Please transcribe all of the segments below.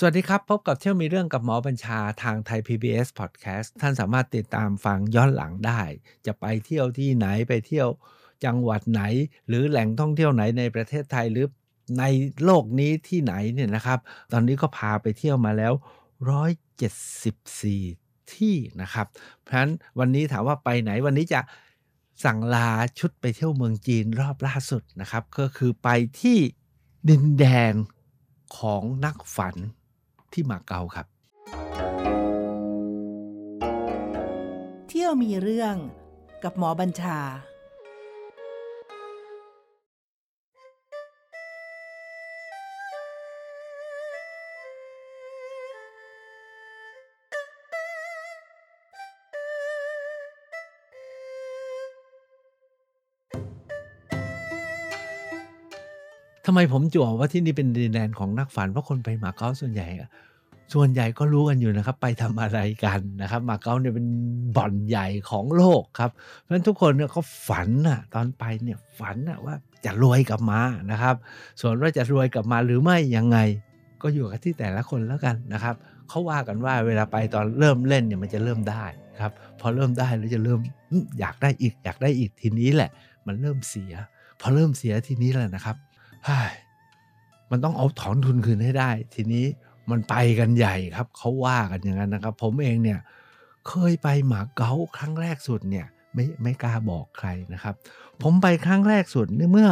สวัสดีครับ พบกับเที่ยวมีเรื่องกับหมอบัญชาทางไทย PBS Podcast ท่านสามารถติดตามฟังย้อนหลังได้ จะไปเที่ยวที่ไหนไปเที่ยวจังหวัดไหน หรือแหล่งท่องเที่ยวไหนในประเทศไทยหรือในโลกนี้ที่ไหนเนี่ยนะครับ ตอนนี้ก็พาไปเที่ยวมาแล้ว 174 ที่นะครับ เพราะฉะนั้นวันนี้ถามว่าไปไหนวันนี้จะสั่งลาชุดไปเที่ยวเมืองจีนรอบล่าสุดนะครับ ก็คือไปที่ดินแดนของนักฝัน ที่มาเก๊าครับ เที่ยวมีเรื่องกับหมอบัญชา ทำไมผมจั่วว่าที่นี่เป็นดินแดนของนักฝันเพราะคนไปมาเก๊าส่วนใหญ่ส่วนใหญ่ก็รู้กันอยู่นะครับ ไปทำอะไรกันนะครับ มาเก๊าเนี่ยเป็นบ่อนใหญ่ของโลกครับ เพราะฉะนั้นทุกคนเนี่ยเขาฝันอะตอนไปเนี่ยฝันอะว่าจะรวยกลับมานะครับ ส่วนว่าจะรวยกลับมาหรือไม่ยังไง ก็อยู่กับที่แต่ละคนแล้วกันนะครับเขาว่ากันว่าเวลาไปตอนเริ่มเล่นเนี่ยมันจะเริ่มได้ครับ พอเริ่มได้แล้วจะเริ่มอยากได้อีกอยากได้อีกทีนี้แหละ มันเริ่มเสีย พอเริ่มเสียทีนี้แหละนะครับ มันต้องเอาถอนทุนคืนให้ได้ ทีนี้มันไปกันใหญ่ครับเขาว่ากันอย่างนั้นนะครับ ผมเองเนี่ยเคยไปหมาเก๊าครั้งแรกสุดเนี่ยไม่ไม่กล้าบอกใครนะครับ ผมไปครั้งแรกสุดเมื่อ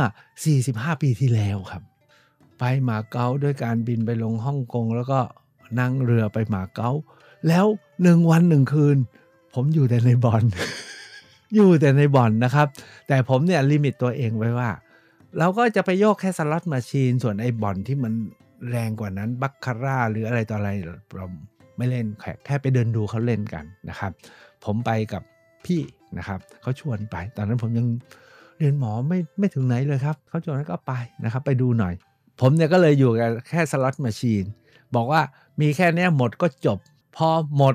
45 ปีที่แล้วครับ ไปหมาเก๊าด้วยการบินไปลงฮ่องกงแล้วก็นั่งเรือไปหมาเก๊าแล้วหนึ่งวันหนึ่งคืน ผมอยู่แต่ในบ่อน อยู่แต่ในบ่อนนะครับ แต่ผมเนี่ย limit ตัวเองไว้ว่า เราก็จะไปโยกแค่ slot machine ส่วนไอ้บอลที่มันแรงกว่านั้นบาคาร่าหรืออะไรต่ออะไรเราไม่เล่นแค่แค่ไปเดินดูเขาเล่นกันนะครับ ผมไปกับพี่นะครับเขาชวนไปตอนนั้นผมยังเรียนหมอไม่ไม่ถึงไหนเลยครับเขาชวนแล้วก็ไปนะครับ ไปดูหน่อย ผมเนี่ยก็เลยอยู่กับแค่ slot machineบอกว่ามีแค่เนี้ยหมดก็จบ พอหมด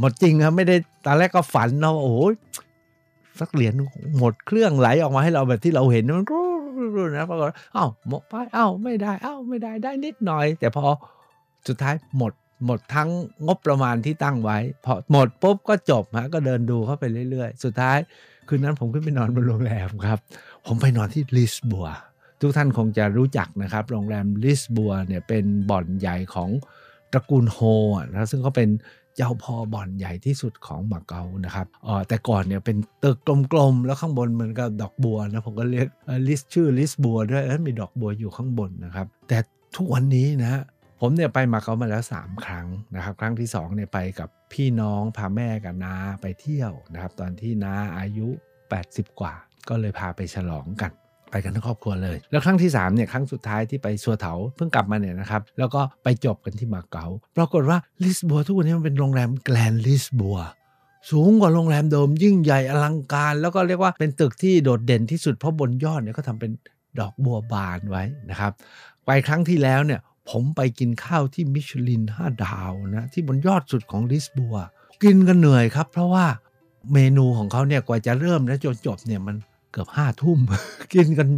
หมดจริงครับไม่ได้ตอนแรกก็ฝันเนาโอ้โหสักเหรียญหมดเครื่องไหลออกมาให้เราแบบที่เราเห็นมันก็ นะปรากฏอ้าวหมดไปอ้าวไม่ได้อ้าวไม่ได้ได้นิดหน่อย แต่พอสุดท้ายหมดหมดทั้งงบประมาณที่ตั้งไว้ พอหมดปุ๊บก็จบฮะก็เดินดูเข้าไปเรื่อยๆ สุดท้าย คืนนั้นผมขึ้นไปนอนบนโรงแรมครับ ผมไปนอนที่ลิสบัวทุกท่านคงจะรู้จักนะครับ โรงแรมลิสบัวเนี่ยเป็นบ่อนใหญ่ของตระกูลโฮอะนะซึ่งเขาเป็น เจ้าพอบ่อนใหญ่ที่สุดของมาเก๊านะครับเออแต่ก่อนเนี่ยเป็นตึกกลมๆ แล้วข้างบนเหมือนกับดอกบัวนะผมก็เรียกลิสชื่อลิสบัวด้วยแล้วมีดอกบัวอยู่ข้างบนนะครับ แต่ทุกวันนี้นะผมเนี่ยไปมาเก๊ามาแล้ว 3 ครั้งนะครับ ครั้งที่2เนี่ยไปกับพี่น้องพาแม่กับน้าไปเที่ยวนะครับ ตอนที่น้าอายุ 80 กว่า ก็เลยพาไปฉลองกัน ไปกันทั้งครอบครัวเลย แล้วครั้งที่3เนี่ยครั้งสุดท้ายที่ไปสัวเถาเพิ่งกลับมาเนี่ยนะครับแล้วก็ไปจบกันที่มาเก๊าปรากฏว่าลิสบัวทุกวันนี้มันเป็นโรงแรมแกลนลิสบัวสูงกว่าโรงแรมเดิมยิ่งใหญ่อลังการ แล้วก็เรียกว่าเป็นตึกที่โดดเด่นที่สุดเพราะบนยอดเนี่ยเขาทำเป็นดอกบัวบานไว้นะครับไปครั้งที่แล้วเนี่ยผมไปกินข้าวที่มิชลิน 5 ดาวนะที่บนยอดสุดของลิสบัว กินกันเหนื่อยครับ เพราะว่าเมนูของเขาเนี่ยกว่าจะเริ่มและจนจบเนี่ยมัน เกือบห้าทุ่มกินกัน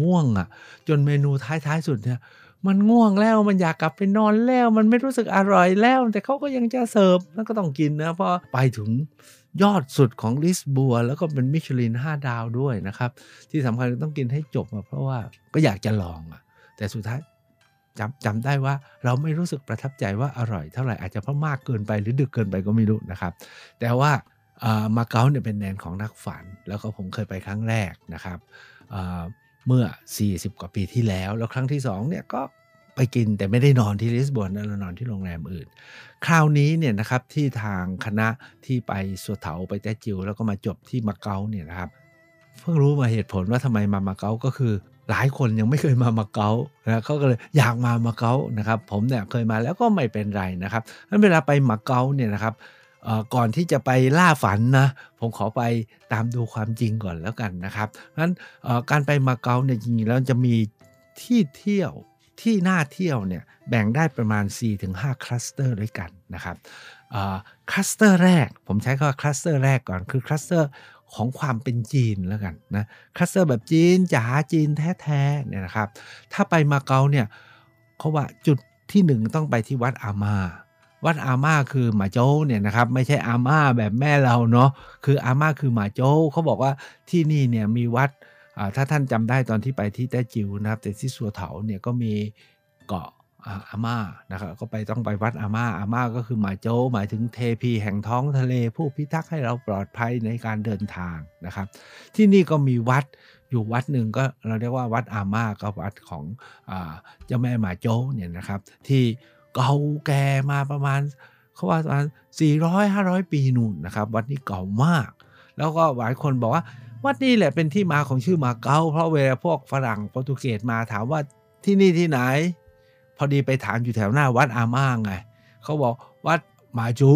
ง่วงอะ่ะ จนเมนูท้ายๆสุดเนี่ยมันง่วงแล้วมันอยากกลับไปนอนแล้ว มันไม่รู้สึกอร่อยแล้ว แต่เขาก็ยังจะเสิร์ฟแล้วก็ต้องกินนะเพราะไปถึงยอดสุดของลิสบัว แล้วก็เป็นมิชลิน 5 ดาวด้วยนะครับ ที่สำคัญต้องกินให้จบอะเพราะว่าก็อยากจะลองอะแต่สุดท้ายจำจำได้ว่าเราไม่รู้สึกประทับใจว่าอร่อยเท่าไหร่อาจจะเพราะมากเกินไปหรือดึกเกินไปก็ไม่รู้นะครับ แต่ว่า มาเก๊าเนี่ยเป็นแดนของนักฝัน แล้วก็ผมเคยไปครั้งแรกนะครับเมื่อ 40 กว่าปีที่แล้ว แล้วครั้งที่2เนี่ยก็ไปกินแต่ไม่ได้นอนที่ลิสบอนเรานอนที่โรงแรมอื่น คราวนี้เนี่ยนะครับที่ทางคณะที่ไปสัวเถาไปแต้จิว แล้วก็มาจบที่มาเก๊าเนี่ยนะครับเพิ่งรู้มาเหตุผลว่าทำไมมามาเก๊าก็คือ หลายคนยังไม่เคยมามาเก๊านะเขาก็เลยอยากมามาเก๊านะครับ ผมเนี่ยเคยมาแล้วก็ไม่เป็นไรนะครับนั้นเวลาไปมาเก๊าเนี่ยนะครับ ก่อนที่จะไปล่าฝันนะ ผมขอไปตามดูความจริงก่อนแล้วกันนะครับเพราะฉะนั้นการไปมาเก๊าเนี่ยจริงๆแล้วจะมีที่เที่ยวที่น่าเที่ยวเนี่ยแบ่งได้ประมาณ 4-5 คลัสเตอร์ด้วยกันนะครับคลัสเตอร์แรก ผมใช้คำว่าคลัสเตอร์แรกก่อนคือคลัสเตอร์ของความเป็นจีนแล้วกันนะคลัสเตอร์แบบจีนจ๋าจีนแท้ๆเนี่ยนะครับ ถ้าไปมาเก๊าเนี่ยเขาว่าจุดที่หนึ่งต้องไปที่วัดอามา วัดอาม่าคือหมาโจ้เนี่ยนะครับไม่ใช่อาม่าแบบแม่เราเนาะคืออาม่าคือหมาโจ้เขาบอกว่าที่นี่เนี่ยมีวัดถ้าท่านจำได้ตอนที่ไปที่แต้จิ๋วนะครับแต่ที่สัวเถาเนี่ยก็มีเกาะอาม่านะครับก็ไปต้องไปวัดอาม่าอาม่าก็คือหมาโจ้หมายถึงเทพีแห่งท้องทะเล ผู้พิทักษ์ให้เราปลอดภัยในการเดินทางนะครับ ที่นี่ก็มีวัดอยู่วัดหนึ่งก็เราเรียกว่าวัดอาม่าก็วัดของอเจ้าแม่หมาโจ้เนี่ยนะครับที่ เก่าแก่มาประมาณเขาว่าประมาณ400 500 ปีนู่นนะครับ วัดนี้เก่ามาก แล้วก็หลายคนบอกว่า วัดนี้แหละเป็นที่มาของชื่อมาเก๊าเพราะเวลาพวกฝรั่งโปรตุเกสมาถามว่าที่นี่ที่ไหน พอดีไปถามอยู่แถวหน้าวัดอาม่าไงเขาบอกวัดหมาจู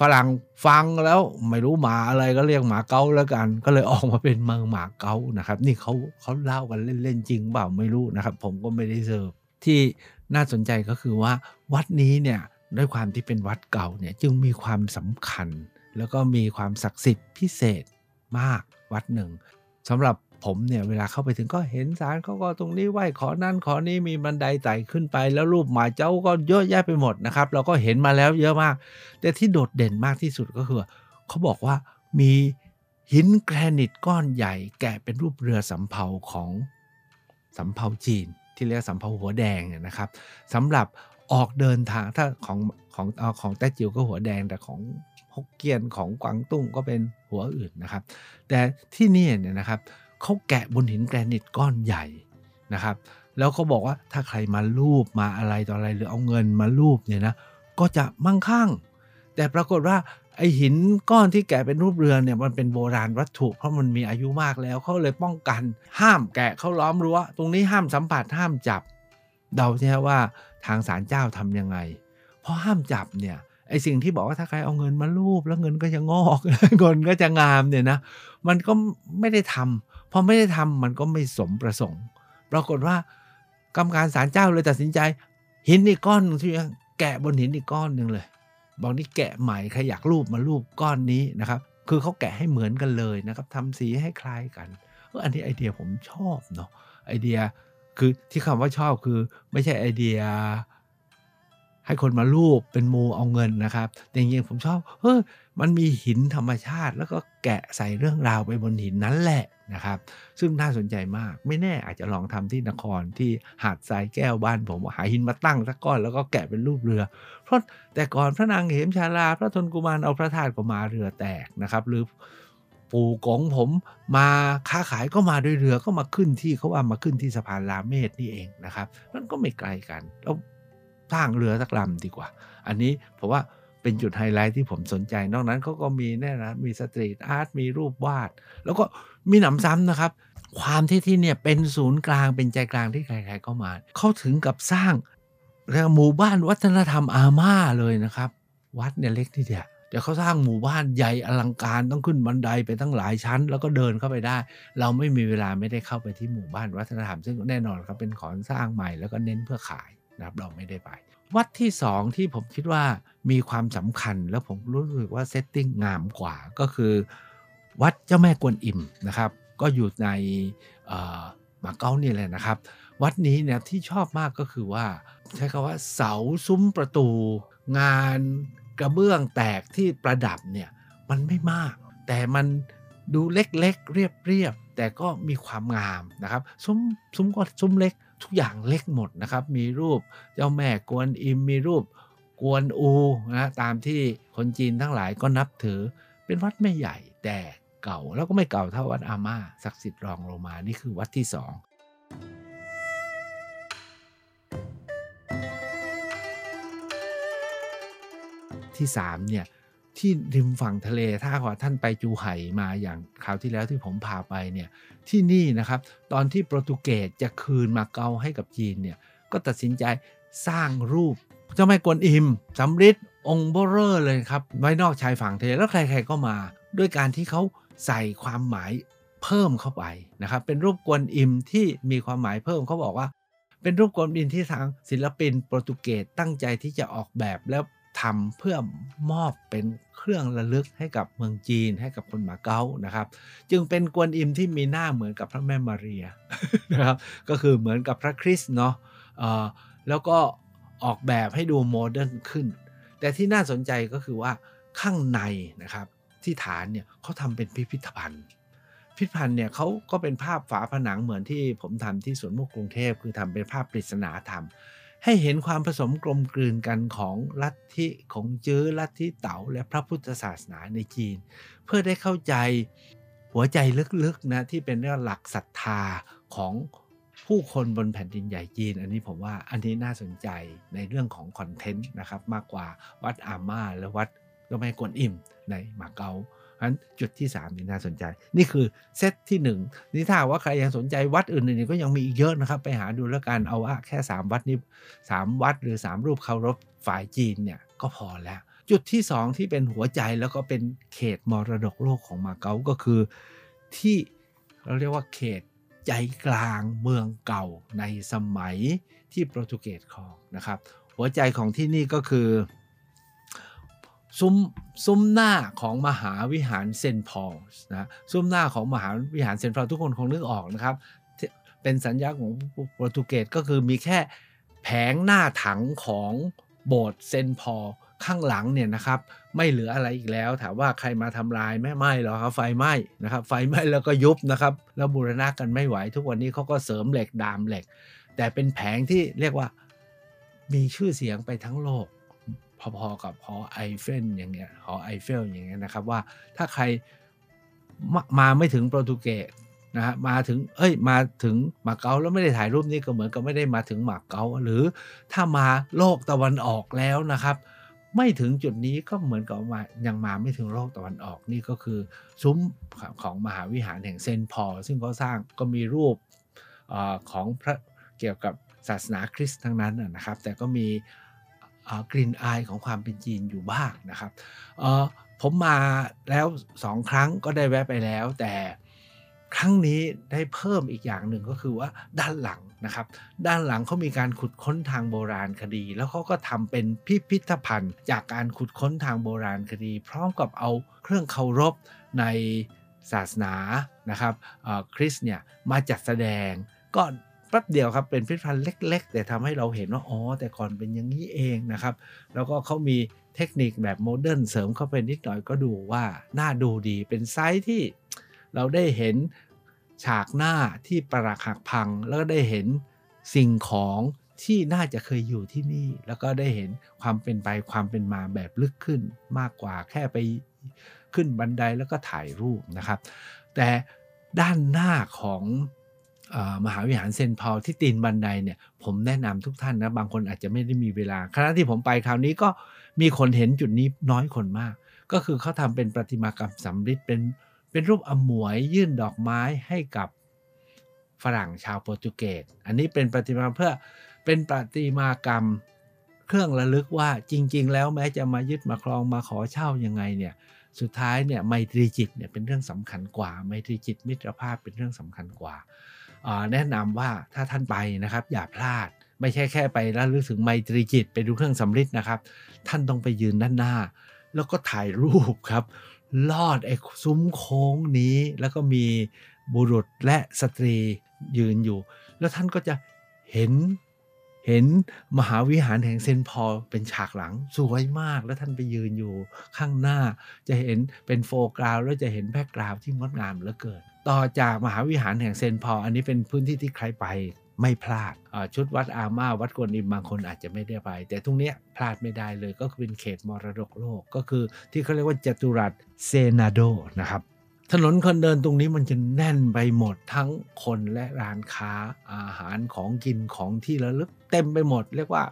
ฝรั่งฟังแล้วไม่รู้หมาอะไรก็เรียกหมาเก๊าแล้วกัน ก็เลยออกมาเป็นเมืองหมาเก๊านะครับ นี่เขาเขาเล่ากันเล่นๆจริงเปล่าไม่รู้นะครับ ผมก็ไม่ได้เสิร์ฟที่ น่าสนใจก็คือว่าวัดนี้เนี่ยด้วยความที่เป็นวัดเก่าเนี่ยจึงมีความสำคัญ แล้วก็มีความศักดิ์สิทธิ์พิเศษมากวัดหนึ่งสำหรับผมเนี่ยเวลาเข้าไปถึงก็เห็นศาลเขาก็ตรงนี้ไหว้ขอนั่นขอนี้มีบันไดไต่ขึ้นไป แล้วรูปหมาเจ้าก็เยอะแยะไปหมดนะครับ เราก็เห็นมาแล้วเยอะมาก แต่ที่โดดเด่นมากที่สุดก็คือเขาบอกว่ามีหินแกรนิตก้อนใหญ่แกะเป็นรูปเรือสำเภาของสำเภาจีน ที่เรียกสำเภาหัวแดงเนี่ยนะครับสำหรับออกเดินทางถ้าของของของแต้จิ๋วก็หัวแดงแต่ของฮกเกี้ยนของกวางตุ้งก็เป็นหัวอื่นนะครับ แต่ที่นี่เนี่ยนะครับเขาแกะบนหินแกรนิตก้อนใหญ่นะครับ แล้วเขาบอกว่าถ้าใครมาลูบมาอะไรต่ออะไรหรือเอาเงินมาลูบเนี่ยนะก็จะมั่งคั่ง แต่ปรากฏว่า ไอหินก้อนที่แกะเป็นรูปเรือเนี่ยมันเป็นโบราณวัตถุเพราะมันมีอายุมากแล้วเขาเลยป้องกัน ห้ามแกะเขาล้อมรั้วตรงนี้ห้ามสัมผัสห้ามจับ เดาใช่ไหมว่าทางศาลเจ้าทํำยังไง เพราะห้ามจับเนี่ยไอสิ่งที่บอกว่าถ้าใครเอาเงินมาลูบแล้วเงินก็จะงอกเงินก็จะงามเนี่ยนะมันก็ไม่ได้ทำพอไม่ได้ทำมันก็ไม่สมประสงค์ ปรากฏว่ากรรมการศาลเจ้าเลยตัดสินใจ หินอีกก้อนที่แกะบนหินอีกก้อนหนึ่งเลย บอกนี่แกะใหม่ใครอยากรูปมารูปก้อนนี้นะครับ คือเขาแกะให้เหมือนกันเลยนะครับทำสีให้คล้ายกันเอออันนี้ไอเดียผมชอบเนาะไอเดียคือที่คำว่าชอบคือไม่ใช่ไอเดีย ให้คนมารูปเป็นมูเอาเงินนะครับแต่จริงๆผมชอบเฮ้ย มันมีหินธรรมชาติ แล้วก็แกะใส่เรื่องราวไปบนหินนั้นแหละนะครับ ซึ่งน่าสนใจมากไม่แน่อาจจะลองทำที่นครที่หาดทรายแก้วบ้านผมหาหินมาตั้งสักก้อนแล้วก็แกะเป็นรูปเรือ เพราะแต่ก่อนพระนางเหมชาลา พระทนกุมารเอาพระธาตุก็มาเรือแตกนะครับหรือปู่กงผมมาค้าขายก็มาด้วยเรือก็มาขึ้นที่เขาว่ามาขึ้นที่สะพานลาเมศนี่เองนะครับมันก็ไม่ไกลกันแล้วสร้างเรือสักลำดีกว่า อันนี้ผมว่า เป็นจุดไฮไลท์ที่ผมสนใจ นอกนั้นเขาก็มีแน่นะมีสตรีทอาร์ตมีรูปวาด แล้วก็มีหนำซ้ำนะครับ ความที่ที่เนี่ยเป็นศูนย์กลางเป็นใจกลางที่ใครๆก็มา เขาถึงกับสร้างหมู่บ้านวัฒนธรรมอาม่าเลยนะครับ วัดเนี่ยเล็กที่เดียวเดี๋ยวเขาสร้างหมู่บ้านใหญ่อลังการต้องขึ้นบันไดไปทั้งหลายชั้น แล้วก็เดินเข้าไปได้ เราไม่มีเวลาไม่ได้เข้าไปที่หมู่บ้านวัฒนธรรม ซึ่งแน่นอนครับเป็นของสร้างใหม่แล้วก็เน้นเพื่อขายนะครับเราไม่ได้ไป วัดที่สองที่ผมคิดว่ามีความสำคัญแล้วผมรู้สึกว่าเซตติ้งงามกว่าก็คือ วัดเจ้าแม่กวนอิมนะครับ ก็อยู่ในมาเก๊านี่แหละนะครับ วัดนี้เนี่ยที่ชอบมากก็คือว่า ใช้คำว่าเสาซุ้มประตู งานกระเบื้องแตกที่ประดับเนี่ยมันไม่มาก แต่มันดูเล็กๆเรียบ แต่ก็มีความงามนะครับซุ้มซุ้มก็ซุ้มเล็กทุกอย่างเล็กหมดนะครับ มีรูปเจ้าแม่กวนอิม มีรูปกวนอูนะตามที่คนจีนทั้งหลายก็นับถือ เป็นวัดไม่ใหญ่แต่เก่าแล้วก็ไม่เก่าเท่าวัดอาม่าศักดิ์สิทธิ์รองลงมานี่คือวัดที่สองที่สามเนี่ย ที่ริมฝั่งทะเล ถ้าว่าท่านไปจูไห่มาอย่างคราวที่แล้วที่ผมพาไปเนี่ยที่นี่นะครับ ตอนที่โปรตุเกสจะคืนมาเกาให้กับจีนเนี่ยก็ตัดสินใจสร้างรูปเจ้าแม่กวนอิมสำริดองค์เบอร์เลยครับไว้นอกชายฝั่งทะเลแล้วใครๆก็มา ด้วยการที่เขาใส่ความหมายเพิ่มเข้าไปนะครับ เป็นรูปกวนอิมที่มีความหมายเพิ่มเขาบอกว่า เป็นรูปกวนอิมที่ทางศิลปินโปรตุเกสตั้งใจที่จะออกแบบแล้ว ทำเพื่อมอบเป็นเครื่องระลึกให้กับเมืองจีนให้กับคนมาเก๊านะครับ จึงเป็นกวนอิมที่มีหน้าเหมือนกับพระแม่มารียนะครับก็คือเหมือนกับพระคริสต์เนาะแล้วก็ออกแบบให้ดูโมเดิร์นขึ้น แต่ที่น่าสนใจก็คือว่าข้างในนะครับที่ฐานเนี่ยเขาทำเป็นพิพิธภัณฑ์พิพิธภัณฑ์เนี่ยเขาก็เป็นภาพฝาผนังเหมือนที่ผมทำที่สวนมุกกรุงเทพคือทำเป็นภาพปริศนาธรรม ให้เห็นความผสมกลมกลืนกันของลัทธิของจื้อลัทธิเต๋าและพระพุทธศาสนาในจีน เพื่อได้เข้าใจหัวใจลึกๆนะที่เป็นเรื่องหลักศรัทธาของผู้คนบนแผ่นดินใหญ่จีน อันนี้ผมว่าอันนี้น่าสนใจในเรื่องของคอนเทนต์นะครับมากกว่าวัดอาม่าและวัดก็ไม่กวนอิมในมาเก๊า อันจุดที่3นี่น่าสนใจ นี่คือเซตที่ 1 นี่ถ้าว่าใครยังสนใจวัดอื่นๆก็ยังมีอีกเยอะนะครับ ไปหาดูแล้วกันเอาว่าแค่ 3 วัดนี้ 3 วัดหรือ 3 รูปเคารพฝ่ายจีนเนี่ยก็พอแล้ว จุดที่ 2 ที่เป็นหัวใจแล้วก็เป็นเขตมรดกโลกของมาเก๊าก็คือที่เราเรียกว่าเขตใจกลางเมืองเก่าในสมัยที่โปรตุเกสครองนะครับ หัวใจของที่นี่ก็คือ ซุ้มซุ้มหน้าของมหาวิหารเซนต์พอลส์นะซุ้มหน้าของมหาวิหารเซนต์พอลทุกคนคงนึกออกนะครับ เป็นสัญญาของโปรตุเกสก็คือมีแค่แผงหน้าถังของโบสถ์เซนต์พอลข้างหลังเนี่ยนะครับ ไม่เหลืออะไรอีกแล้ว ถามว่าใครมาทำลายไม่ไหม้หรอครับไฟไหม้นะครับ ไฟไหม้แล้วก็ยุบนะครับแล้วบูรณะกันไม่ไหว ทุกวันนี้เขาก็เสริมเหล็กดามเหล็ก แต่เป็นแผงที่เรียกว่ามีชื่อเสียงไปทั้งโลก พอๆกับหอไอเฟลอย่างเงี้ยหอไอเฟลอย่างเงี้ยนะครับว่าถ้าใครมามาไม่ถึงโปรตุเกสนะฮะมาถึงเอ้ยมาถึงมาเก๊าแล้วไม่ได้ถ่ายรูปนี้ก็เหมือนกับไม่ได้มาถึงมาเก๊าหรือถ้ามาโลกตะวันออกแล้วนะครับ ไม่ถึงจุดนี้ก็เหมือนกับมายังมาไม่ถึงโลกตะวันออกนี่ก็คือซุ้มของมหาวิหารแห่งเซนพอลซึ่งเขาสร้างก็มีรูปอของพระเกี่ยวกับศาสนาคริสต์ทั้งนั้นนะครับ แต่ก็มี กลิ่นอายของความเป็นจีนอยู่บ้างนะครับผมมาแล้วสองครั้งก็ได้แวะไปแล้ว แต่ครั้งนี้ได้เพิ่มอีกอย่างหนึ่งก็คือว่าด้านหลังนะครับ ด้านหลังเขามีการขุดค้นทางโบราณคดี แล้วเขาก็ทำเป็นพิพิธภัณฑ์ จากการขุดค้นทางโบราณคดี พร้อมกับเอาเครื่องเคารพในศาสนานะครับคริสเนี่ยมาจัดแสดงก็ แป๊บเดียวครับเป็นพิพิธภัณฑ์เล็ก ๆ แต่ทำให้เราเห็นว่าอ๋อแต่ก่อนเป็นอย่างนี้เองนะครับแล้วก็เขามีเทคนิคแบบโมเดิร์นเสริมเข้าไปนิดหน่อยก็ดูว่าน่าดูดีเป็นไซส์ที่เราได้เห็นฉากหน้าที่ปรักหักพัง แล้วก็ได้เห็นสิ่งของที่น่าจะเคยอยู่ที่นี่ แล้วก็ได้เห็นความเป็นไปความเป็นมาแบบลึกขึ้นมากกว่าแค่ไปขึ้นบันไดแล้วก็ถ่ายรูปนะครับ แต่ด้านหน้าของ มหาวิหารเซนพอลที่ตีนบันไดเนี่ยผมแนะนำทุกท่านนะบางคนอาจจะไม่ได้มีเวลาคณะที่ผมไปคราวนี้ก็มีคนเห็นจุดนี้น้อยคนมาก ก็คือเขาทำเป็นประติมากรรมสำริดเป็นเป็นรูปอมวยยื่นดอกไม้ให้กับฝรั่งชาวโปรตุเกสอันนี้เป็นประติมาเพื่อเป็นประติมากรรมเครื่องระลึกว่าจริง ๆ แล้วแม้จะมายึดมาครองมาขอเช่ายังไงเนี่ยสุดท้ายเนี่ยไมตรีจิตเนี่ยเป็นเรื่องสำคัญกว่าไมตรีจิตมิตรภาพเป็นเรื่องสำคัญกว่า แนะนำว่าถ้าท่านไปนะครับอย่าพลาดไม่ใช่แค่ไปแล้วรู้ถึงไมตรีจิตไปดูเครื่องสำริดนะครับ ท่านต้องไปยืนด้านหน้า แล้วก็ถ่ายรูปครับลอดไอ้ซุ้มโค้งนี้ แล้วก็มีบุรุษและสตรียืนอยู่ แล้วท่านก็จะเห็นเห็นมหาวิหารแห่งเซนต์พอลเป็นฉากหลังสวยมากแล้วท่านไปยืนอยู่ข้างหน้า จะเห็นเป็น foreground แล้วจะเห็น background ที่งดงามเหลือเกิน ต่อจากมหาวิหารแห่งเซนพอ อันนี้เป็นพื้นที่ที่ใครไปไม่พลาดชุดวัดอาม่าวัดกวนอิมบางคนอาจจะไม่ได้ไป แต่ตรงนี้พลาดไม่ได้เลยก็คือเป็นเขตมรดกโลกก็คือที่เขาเรียกว่าจตุรัสเซนาโดนะครับถนนคนเดินตรงนี้มันจะแน่นไปหมดทั้งคนและร้านค้าอาหารของกินของที่ระลึกเต็มไปหมด เรียกว่า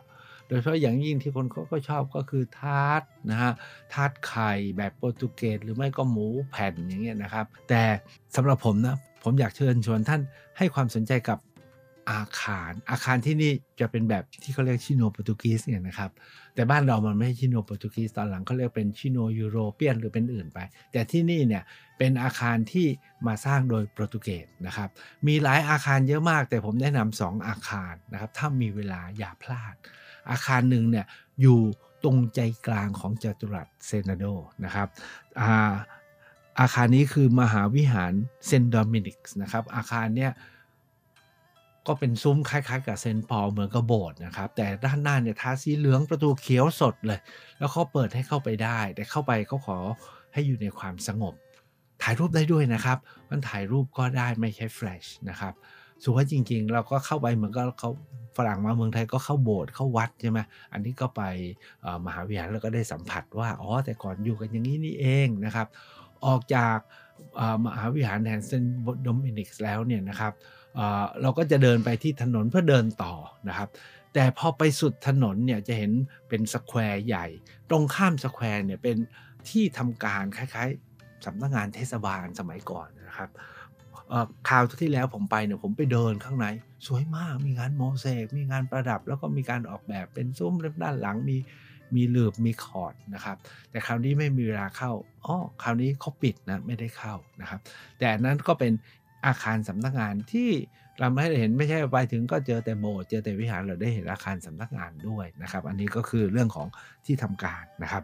โดยเฉพาะอย่างยิ่งที่คนเขาก็ชอบก็คือทาร์ตนะฮะทาร์ตไข่แบบโปรตุเกสหรือไม่ก็หมูแผ่นอย่างเงี้ยนะครับ แต่สำหรับผมนะผมอยากเชิญชวนท่านให้ความสนใจกับอาคาร อาคารที่นี่จะเป็นแบบที่เขาเรียกชิโนโปรตุกีสเนี่ยนะครับ แต่บ้านเรามันไม่ใช่ชิโนโปรตุกีสตอนหลังเขาเรียกเป็น Sino-European หรือเป็นอื่นไป แต่ที่นี่เนี่ยเป็นอาคารที่มาสร้างโดยโปรตุเกสนะครับ มีหลายอาคารเยอะมาก แต่ผมแนะนำสองอาคารนะครับ ถ้ามีเวลาอย่าพลาด อาคารหนึ่งเนี่ยอยู่ตรงใจกลางของจัตุรัสเซนาโดนะครับอาอาคารนี้คือมหาวิหารเซนต์โดมินิกส์นะครับ อาคารเนี้ยก็เป็นซุ้มคล้ายๆ กับเซนต์ปอลเหมือนกับโบสถ์นะครับ แต่ด้านหน้าเนี่ยทาสีเหลืองประตูเขียวสดเลย แล้วเขาเปิดให้เข้าไปได้ แต่เข้าไปเขาขอให้อยู่ในความสงบ ถ่ายรูปได้ด้วยนะครับ มันถ่ายรูปก็ได้ไม่ใช้แฟลชนะครับสวยจริงๆ เราก็เข้าไปเหมือนก็เขา ฝรั่งมาเมืองไทยก็เข้าโบสถ์เข้าวัดใช่ไหมอันนี้ก็ไปมหาวิทยาลัยแล้วก็ได้สัมผัสว่าอ๋อแต่ก่อนอยู่กันอย่างนี้นี่เองนะครับ ออกจากมหาวิหารแห่งเซนต์โดมินิกส์แล้วเนี่ยนะครับเราก็จะเดินไปที่ถนนเพื่อเดินต่อนะครับ แต่พอไปสุดถนนเนี่ยจะเห็นเป็น square ใหญ่ ตรงข้าม square เนี่ยเป็นที่ทำการคล้ายๆสำนักงานเทศบาลสมัยก่อนนะครับ คราวที่แล้วผมไปเนี่ยผมไปเดินข้างใน สวยมากมีงานโมเสกมีงานประดับ แล้วก็มีการออกแบบเป็นซุ้มด้านหลังมีมีหลืบมีคอร์ดนะครับ แต่คราวนี้ไม่มีเวลาเข้าอ๋อคราวนี้เขาปิดนะไม่ได้เข้านะครับ แต่นนั้นก็เป็นอาคารสำนักงานที่เราไม่ได้เห็นไม่ใช่ไปถึงก็เจอแต่โบสถ์เจอแต่วิหารเราได้เห็นอาคารสำนักงานด้วยนะครับ อันนี้ก็คือเรื่องของที่ทำการนะครับ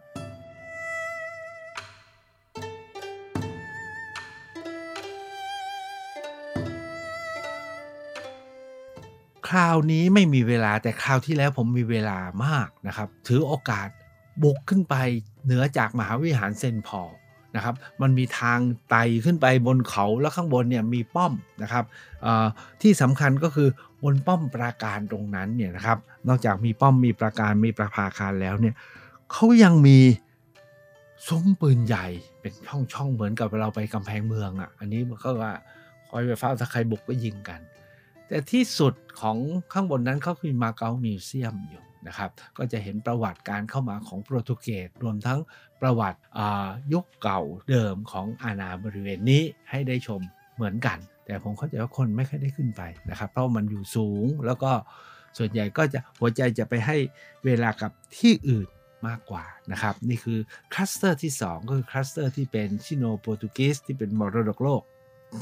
คราวนี้ไม่มีเวลาแต่คราวที่แล้วผมมีเวลามากนะครับ ถือโอกาสบุกขึ้นไปเหนือจากมหาวิหารเซนพอนะครับ มันมีทางไต่ขึ้นไปบนเขาแล้วข้างบนเนี่ยมีป้อมนะครับที่สำคัญก็คือบนป้อมปราการตรงนั้นเนี่ยนะครับ นอกจากมีป้อมมีปราการมีประภาคารแล้วเนี่ยเขายังมีซุ้มปืนใหญ่เป็นช่องๆเหมือนกับเราไปกำแพงเมืองอะ อันนี้มันก็ว่าคอยไปเฝ้าถ้าใครบุกก็ยิงกัน แต่ที่สุดของข้างบนนั้นเขาคือมาเก๊า museum อยู่นะครับ ก็จะเห็นประวัติการเข้ามาของโปรตุเกสรวมทั้งประวัติยุคเก่าเดิมของอาณาบริเวณนี้ให้ได้ชมเหมือนกัน แต่ผมเข้าใจว่าคนไม่ค่อยได้ขึ้นไปนะครับ เพราะมันอยู่สูงแล้วก็ส่วนใหญ่ก็จะหัวใจจะไปให้เวลากับที่อื่นมากกว่านะครับ นี่คือคลัสเตอร์ที่ 2 ก็คือคลัสเตอร์ที่เป็นชิโนโปรตุเกสที่เป็นมรดกโลก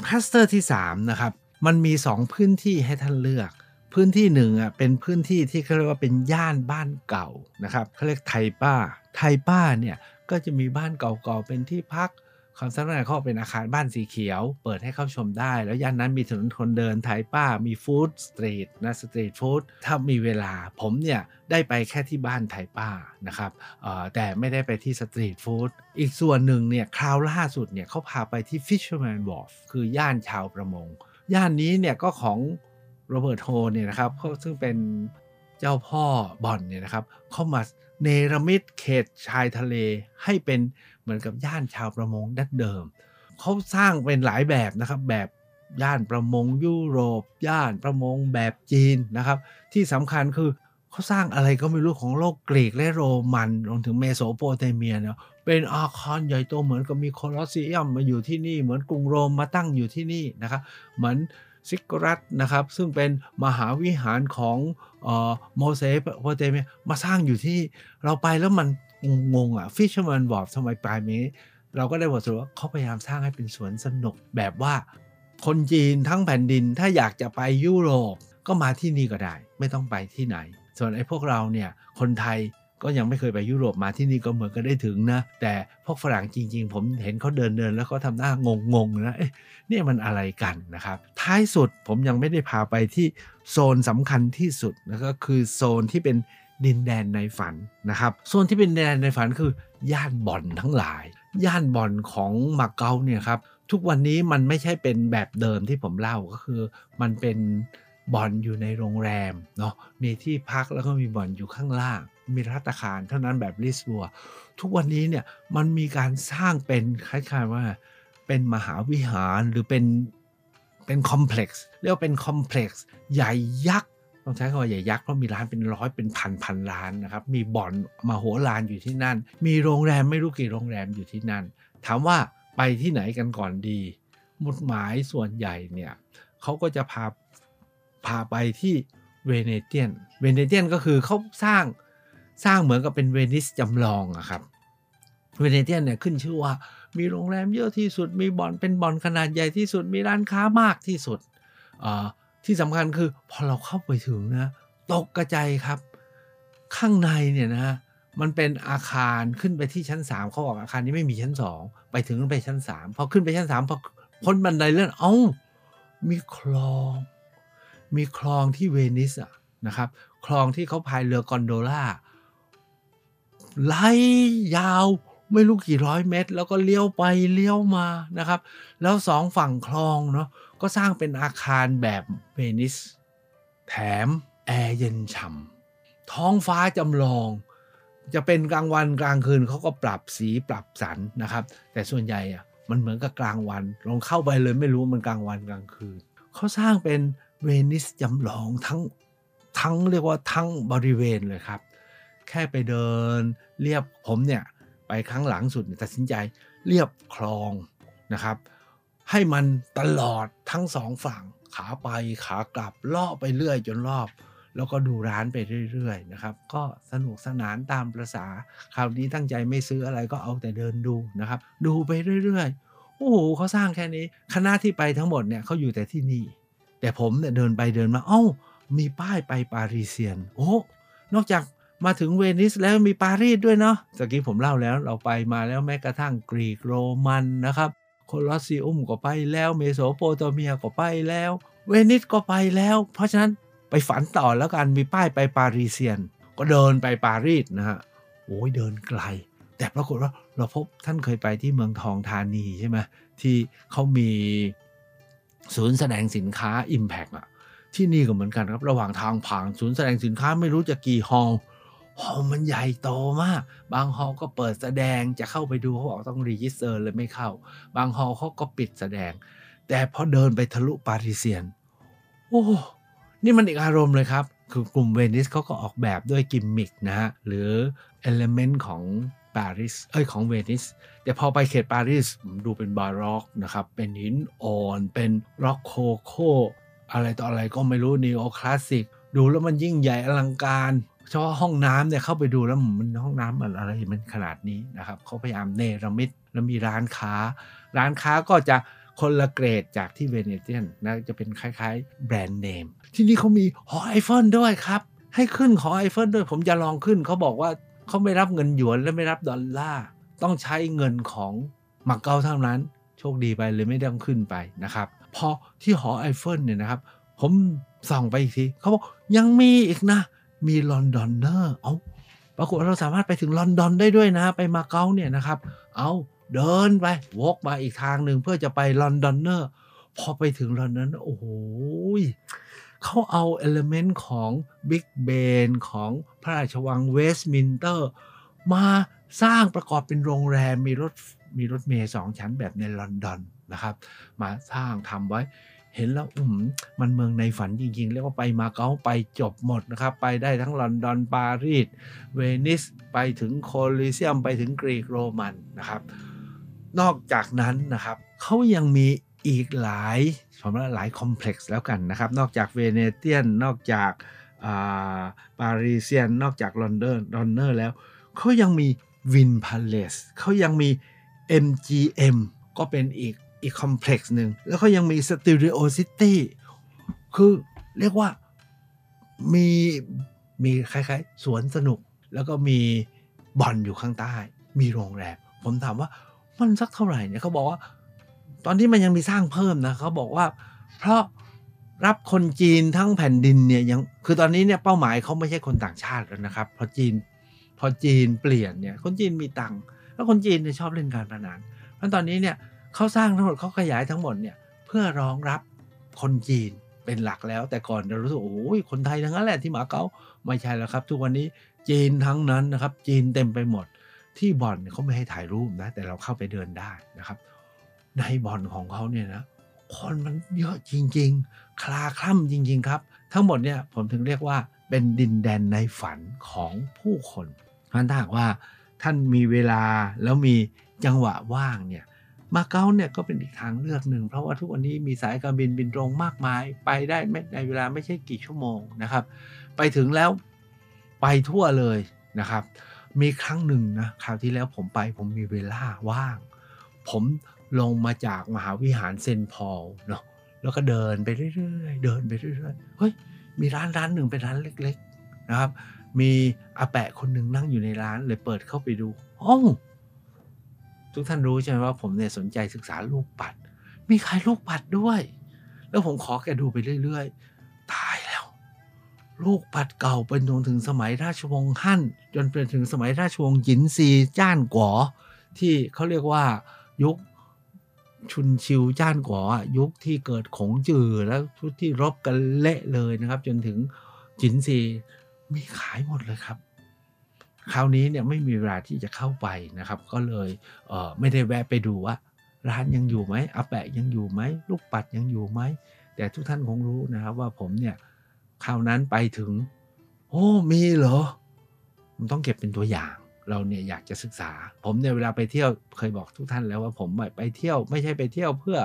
คลัสเตอร์ที่3นะครับ มันมี2พื้นที่ให้ท่านเลือก พื้นที่หนึ่งอะเป็นพื้นที่ที่เขาเรียกว่าเป็นย่านบ้านเก่านะครับเขาเรียกไทป้า ไทป้าเนี่ยก็จะมีบ้านเก่าๆเป็นที่พักคอนซัลท์เขาเป็นอาคารบ้านสีเขียว เปิดให้เข้าชมได้ แล้วย่านนั้นมีถนนคนเดินไทป้ามี food street นะ street food ถ้ามีเวลาผมเนี่ย ได้ไปแค่ที่บ้านไทป้านะครับแต่ไม่ได้ไปที่ street foodอีกส่วนหนึ่งเนี่ย คราวล่าสุดเนี่ยเขาพาไปที่ Fisherman Wharf คือย่านชาวประมง ย่านนี้เนี่ยก็ของโรเบิร์ตโฮเนี่ยนะครับเขาซึ่งเป็นเจ้าพ่อบ่อนเนี่ยนะครับ เข้ามาเนรมิตเขตชายทะเลให้เป็นเหมือนกับย่านชาวประมงดั้งเดิม เขาสร้างเป็นหลายแบบนะครับ แบบย่านประมงยุโรป ย่านประมงแบบจีนนะครับ ที่สำคัญคือ เขาสร้างอะไรก็ไม่รู้ของโลกกรีกและโรมันรวมถึงเมโสโปเตเมียเนี่ยเป็นอาคารใหญ่โตเหมือนกับมีโคลอสเซียมมาอยู่ที่นี่เหมือนกรุงโรมมาตั้งอยู่ที่นี่นะครับเหมือนซิกรัตนะครับ ซึ่งเป็นมหาวิหารของออโมเสสโปเตเมียมาสร้างอยู่ที่เราไปแล้วมันงงอะฟิชเชอร์แมนบอกทำไมปลายนี้ เราก็ได้บทสรุปว่าเขาพยายามสร้างให้เป็นสวนสนุกแบบว่า คนจีนทั้งแผ่นดินถ้าอยากจะไปยุโรปก็มาที่นี่ก็ได้ ไม่ต้องไปที่ไหน ส่วนไอ้พวกเราเนี่ยคนไทยก็ยังไม่เคยไปยุโรปมาที่นี่ก็เหมือนกันได้ถึงนะ แต่พวกฝรั่งจริง ๆ ผมเห็นเขาเดินเดินแล้วเขาทำหน้างงๆนะเอ๊ะเนี่ยมันอะไรกันนะครับ ท้ายสุดผมยังไม่ได้พาไปที่โซนสำคัญที่สุดนะก็คือโซนที่เป็นดินแดนในฝันนะครับ โซนที่เป็นดินแดนในฝันคือย่านบ่อนทั้งหลาย ย่านบ่อนของมาเก๊าเนี่ยครับทุกวันนี้มันไม่ใช่เป็นแบบเดิมที่ผมเล่าก็คือ มันเป็น บ่อนอยู่ในโรงแรมเนาะมีที่พักแล้วก็มีบ่อนอยู่ข้างล่าง มีรัตคารเท่านั้นแบบลิสบัว ทุกวันนี้เนี่ยมันมีการสร้างเป็นคล้ายๆว่าเป็นมหาวิหารหรือเป็นเป็นคอมเพล็กซ์เรียกว่าเป็นคอมเพล็กซ์ใหญ่ยักษ์ต้องใช้คำว่าใหญ่ยักษ์เพราะมีร้านเป็นร้อยเป็นพันพันร้านนะครับ มีบ่อนมาโหฬารอยู่ที่นั่น มีโรงแรมไม่รู้กี่โรงแรมอยู่ที่นั่น ถามว่าไปที่ไหนกันก่อนดีหมุดหมายส่วนใหญ่เนี่ยเขาก็จะพา พาไปที่เวเนเตียน เวเนเตียนก็คือเขาสร้างสร้างเหมือนกับเป็นเวนิสจำลองอะครับ เวเนเตียนเนี่ยขึ้นชื่อว่ามีโรงแรมเยอะที่สุด มีบ่อนเป็นบ่อนขนาดใหญ่ที่สุด มีร้านค้ามากที่สุดอ่าที่สำคัญคือพอเราเข้าไปถึงนะตกกระจายครับ ข้างในเนี่ยนะ มันเป็นอาคารขึ้นไปที่ชั้น 3 เขาบอกอาคารนี้ไม่มีชั้น 2 ไปถึงไปชั้น 3 พอขึ้นไปชั้น 3 พอพ้นบันไดเลื่อนเอ้ามีคลอง มีคลองที่เวนิสอะนะครับ คลองที่เขาพายเรือกอนโดล่าไหลยาวไม่รู้กี่ร้อยเมตร แล้วก็เลี้ยวไปเลี้ยวมานะครับ แล้วสองฝั่งคลองเนาะก็สร้างเป็นอาคารแบบเวนิส แถมแอร์เย็นฉ่ำท้องฟ้าจำลอง จะเป็นกลางวันกลางคืนเขาก็ปรับสีปรับสันนะครับ แต่ส่วนใหญ่อะมันเหมือนกับกลางวัน ลองเข้าไปเลยไม่รู้มันกลางวันกลางคืนเขาสร้างเป็น เวนิสจำลองทั้งทั้งเรียกว่าทั้งบริเวณเลยครับ แค่ไปเดินเรียบผมเนี่ย ไปครั้งหลังสุดตัดสินใจเรียบคลองนะครับ ให้มันตลอดทั้งสองฝั่งขาไปขากลับล่อไปเรื่อยจนรอบ แล้วก็ดูร้านไปเรื่อยๆนะครับ ก็สนุกสนานตามประษาคราวนี้ตั้งใจไม่ซื้ออะไรก็เอาแต่เดินดูนะครับ ดูไปเรื่อยๆโอ้โหเขาสร้างแค่นี้คณะที่ไปทั้งหมดเนี่ยเขาอยู่แต่ที่นี่ แต่ผมเนี่ยเดินไปเดินมา เอ้า มีป้ายไปปารีเซียน โอ้ นอกจากมาถึงเวนิสแล้วมีปารีสด้วยเนาะตะกี้ผมเล่าแล้วเราไปมาแล้วแม้กระทั่งกรีกโรมันนะครับ โคลอสซีอุมก็ไปแล้ว เมโสโปเตเมียก็ไปแล้ว เวนิสก็ไปแล้ว เพราะฉะนั้นไปฝันต่อแล้วกัน มีป้ายไปปารีเซียน ก็เดินไปปารีสนะฮะ โอ้ยเดินไกล แต่ปรากฏว่าเราพบท่านเคยไปที่เมืองทองธานีใช่ไหมที่เขามี ศูนย์แสดงสินค้า Impact อะที่นี่ก็เหมือนกันครับ ระหว่างทางผ่านศูนย์แสดงสินค้าไม่รู้จะกี่ hall hall มันใหญ่โตมาก บาง hall ก็เปิดแสดงจะเข้าไปดูเขาบอกต้อง register เลยไม่เข้า บาง hall เขาก็ปิดแสดง แต่พอเดินไปทะลุปารีเซียน โอ้ นี่มันอีกอารมณ์เลยครับ คือกลุ่มเวนิสเขาก็ออกแบบด้วยกิมมิกนะฮะ หรือ element ของ ปารีสเอ้ยของเวนิสแต่พอไปเขตปารีสดูเป็นบาร็อกนะครับเป็นหินอ่อนเป็นร็อกโคโคอะไรต่ออะไรก็ไม่รู้นีโอคลาสสิกดูแล้วมันยิ่งใหญ่อลังการเฉพาะห้องน้ำเนี่ยเข้าไปดูแล้วมันห้องน้ำอะไรมันขนาดนี้นะครับเขาพยายามเนรมิตแล้วมีร้านค้า ร้านค้าก็จะคนละเกรดจากที่เวเนเซียนนะจะเป็นคล้ายๆ แบรนด์เนม ที่นี่เขามีหอไอเฟลด้วยครับ ให้ขึ้นหอไอเฟลด้วยผมจะลองขึ้นเขาบอกว่า เขาไม่รับเงินหยวนและไม่รับดอลลาร์ต้องใช้เงินของมาเก๊าเท่านั้น โชคดีไปเลยไม่ต้องขึ้นไปนะครับพอที่หอไอเฟลเนี่ยนะครับ ผมส่องไปอีกทีเขาบอกยังมีอีกนะ มีลอนดอนเนอร์เอาปรากฏเราสามารถไปถึงลอนดอนได้ด้วยนะ ไปมาเก๊าเนี่ยนะครับ เอาเดินไปวกมาอีกทางหนึ่งเพื่อจะไปลอนดอนเนอร์พอไปถึงลอนดอนโอ้โห เขาเอา element ของบิ๊กเบนของพระราชวังเวสต์มินสเตอร์ มาสร้างประกอบเป็นโรงแรมมีรถมีรถเมล์สองชั้นแบบในลอนดอนนะครับ มาสร้างทำไว้เห็นแล้วอืมมันเมืองในฝันจริงๆ เรียกว่าไปมาเก๊าไปจบหมดนะครับ ไปได้ทั้งลอนดอนปารีสเวนิส ไปถึงโคลิเซียม ไปถึงกรีกโรมันนะครับ นอกจากนั้นนะครับเขายังมี อีกหลายผมว่าหลาย complex แล้วกันนะครับ นอกจากเวเนเชียน นอกจากปารีเซียน นอกจากลอนดอนลอนเนอร์แล้ว เขายังมี Wynn Palace เขายังมี MGM ก็เป็นอีกอีก complex หนึ่ง แล้วก็ยังมี Studio City คือเรียกว่ามีมีคล้ายๆ สวนสนุก แล้วก็มีบ่อนอยู่ข้างใต้ มีโรงแรม ผมถามว่ามันสักเท่าไหร่เนี่ยเขาบอกว่า ตอนที่มันยังมีสร้างเพิ่มนะเขาบอกว่า เพราะรับคนจีนทั้งแผ่นดินเนี่ยยังคือตอนนี้เนี่ยเป้าหมายเขาไม่ใช่คนต่างชาติแล้วนะครับพอจีนพอจีนเปลี่ยนเนี่ยคนจีนมีตังค์แล้วคนจีนเนี่ยชอบเล่นการพนันเพราะตอนนี้เนี่ยเขาสร้างทั้งหมดเขาขยายทั้งหมดเนี่ยเพื่อรองรับคนจีนเป็นหลักแล้ว แต่ก่อนเรารู้สึกโอ้ยคนไทยทั้งนั้นแหละที่มาเก๊าไม่ใช่แล้วครับ ทุกวันนี้จีนทั้งนั้นนะครับ จีนเต็มไปหมด ที่บ่อนเขาไม่ให้ถ่ายรูปนะ แต่เราเข้าไปเดินได้นะครับ ในบ่อนของเขาเนี่ยนะคนมันเยอะจริง ๆ คลาคล่ำจริง ๆ ครับ ทั้งหมดเนี่ยผมถึงเรียกว่าเป็นดินแดนในฝันของผู้คนเพราะถ้าหากว่าท่านมีเวลาแล้วมีจังหวะว่างเนี่ยมาเก๊าเนี่ยก็เป็นอีกทางเลือกหนึ่ง เพราะว่าทุกวันนี้มีสายการบินบินตรงมากมาย ไปได้ไม่ในเวลาไม่ใช่กี่ชั่วโมงนะครับ ไปถึงแล้วไปทั่วเลยนะครับ มีครั้งหนึ่งนะคราวที่แล้วผมไปผมมีเวลาว่าง ผม ลงมาจากมหาวิหารเซนพอลเนาะแล้วก็เดินไปเรื่อยๆเดินไปเรื่อยๆเฮ้ยมีร้านร้านหนึ่งเป็นร้านเล็ก ๆ นะครับ มีอาแปะคนหนึ่งนั่งอยู่ในร้านเลยเปิดเข้าไปดูอ้าวทุกท่านรู้ใช่ไหมว่าผมเนี่ยสนใจศึกษาลูกปัด มีขายลูกปัดด้วย แล้วผมขอแกดูไปเรื่อยๆถลูกปัดเก่าเป็นจนถึงสมัยราชวงศ์ฮั่น จนเป็นถึงสมัยราชวงศ์หยินซีจ้านก๋อที่เขาเรียกว่ายุค ชุนชิวจ้านก๋อยุคที่เกิดของจือแล้วทุกที่รบกันเละเลยนะครับ จนถึงจินซีมีขายหมดเลยครับ คราวนี้เนี่ยไม่มีเวลาที่จะเข้าไปนะครับ ก็เลยเไม่ได้แวะไปดูว่าร้านยังอยู่ไหมอาแปะยังอยู่ไหมลูกปัดยังอยู่ไหมแต่ทุกท่านคงรู้นะครับว่าผมเนี่ยคราวนั้นไปถึง โอ้มีเหรอ มันต้องเก็บเป็นตัวอย่าง เราเนี่ยอยากจะศึกษา ผมเนี่ยเวลาไปเที่ยวเคยบอกทุกท่านแล้วว่าผมไปเที่ยวไม่ใช่ไปเที่ยวเพื่อ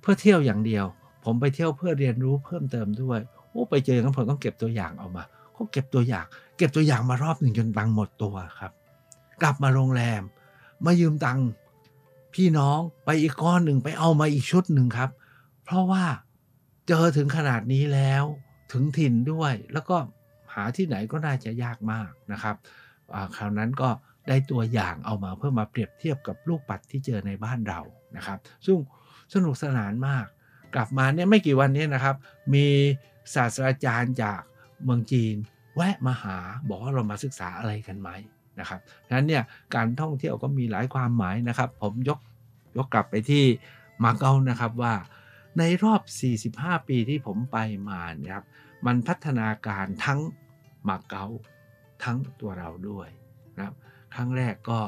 เพื่อเที่ยวอย่างเดียว ผมไปเที่ยวเพื่อเรียนรู้เพิ่มเติมด้วยโอ้ไปเจอกันผมต้องเก็บตัวอย่างเอามาก็เก็บตัวอย่าง เก็บตัวอย่างมารอบหนึ่งจนตังค์หมดตัวครับ กลับมาโรงแรม มายืมตังค์พี่น้องไปอีกก้อนหนึ่งไปเอามาอีกชุดหนึ่งครับ เพราะว่าเจอถึงขนาดนี้แล้วถึงถิ่นด้วย แล้วก็หาที่ไหนก็น่าจะยากมากนะครับ คราวนั้นก็ได้ตัวอย่างเอามาเพื่อมาเปรียบเทียบกับลูกปัดที่เจอในบ้านเรานะครับ ซึ่งสนุกสนานมาก กลับมาเนี่ยไม่กี่วันนี้นะครับ มีศาสตราจารย์จากเมืองจีน แวะมาหาบอกว่าเรามาศึกษาอะไรกันไหมนะครับนั้นเนี่ยการท่องเที่ยวก็มีหลายความหมายนะครับ ผมยกยกกลับไปที่มาเก๊านะครับว่าในรอบ 45 ปีที่ผมไปมานี่ยครับ มันพัฒนาการทั้งมาเก๊า ทั้งตัวเราด้วยนะครับครั้งแรกก็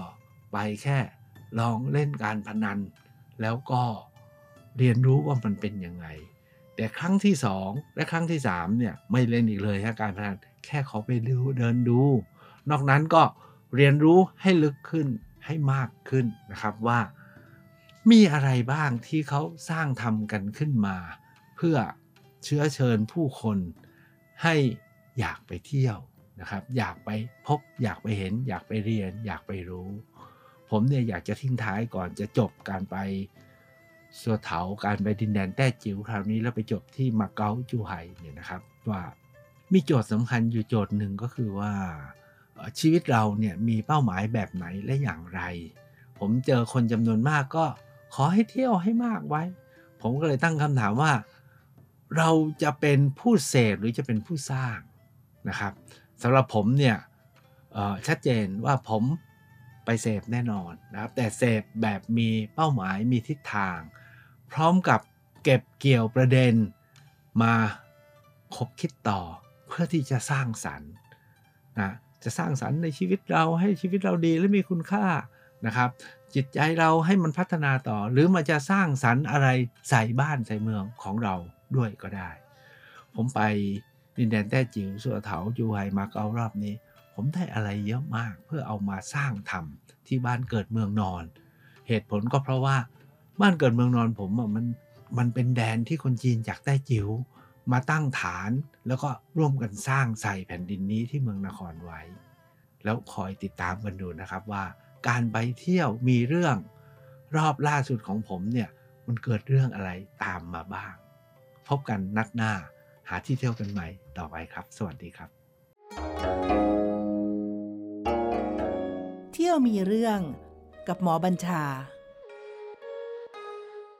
ไปแค่ลองเล่นการพนัน แล้วก็เรียนรู้ว่ามันเป็นยังไง แต่ครั้งที่สองและครั้งที่สามเนี่ยไม่เล่นอีกเลยฮะการพนันแค่เขาไปดูเดินดู นอกนั้นก็เรียนรู้ให้ลึกขึ้นให้มากขึ้นนะครับว่า มีอะไรบ้างที่เขาสร้างทำกันขึ้นมา เพื่อเชื้อเชิญผู้คนให้อยากไปเที่ยว นะครับ อยากไปพบอยากไปเห็น อยากไปเรียน อยากไปรู้ ผมเนี่ยอยากจะทิ้งท้ายก่อนจะจบการไปสัวเถาการไปดินแดนแต้จิ๋วคราวนี้แล้วไปจบที่มาเก๊าจูไห่เนี่ยนะครับ ว่ามีโจทย์สำคัญอยู่โจทย์หนึ่งก็คือว่าชีวิตเราเนี่ยมีเป้าหมายแบบไหนและอย่างไร ผมเจอคนจำนวนมากก็ขอให้เที่ยวให้มากไว้ ผมก็เลยตั้งคำถามว่า เราจะเป็นผู้เสพหรือจะเป็นผู้สร้างนะครับ สำหรับผมเนี่ยชัดเจนว่าผมไปเสพแน่นอนนะครับ แต่เสพแบบมีเป้าหมายมีทิศทาง พร้อมกับเก็บเกี่ยวประเด็นมาคบคิดต่อเพื่อที่จะสร้างสรรค์นะจะสร้างสรรค์ในชีวิตเราให้ชีวิตเราดีและมีคุณค่านะครับ จิตใจเราให้มันพัฒนาต่อ หรือมันจะสร้างสรรค์อะไรใส่บ้านใส่เมืองของเราด้วยก็ได้ ผมไป ดินแดนแต้จิ๋วสัวเถาจูไฮมาเก๊ารอบนี้ ผมได้อะไรเยอะมากเพื่อเอามาสร้างทำที่บ้านเกิดเมืองนอน เหตุผลก็เพราะว่าบ้านเกิดเมืองนอนผมมันมันเป็นแดนที่คนจีนจากแต้จิ๋วมาตั้งฐานแล้วก็ร่วมกันสร้างใส่แผ่นดินนี้ที่เมืองนครไว้ แล้วคอยติดตามกันดูนะครับว่าการไปเที่ยวมีเรื่องรอบล่าสุดของผมเนี่ยมันเกิดเรื่องอะไรตามมาบ้าง พบกันนัดหน้าหาที่เที่ยวกันใหม่ ต่อไปครับ สวัสดีครับ เที่ยวมีเรื่องกับหมอบัญชา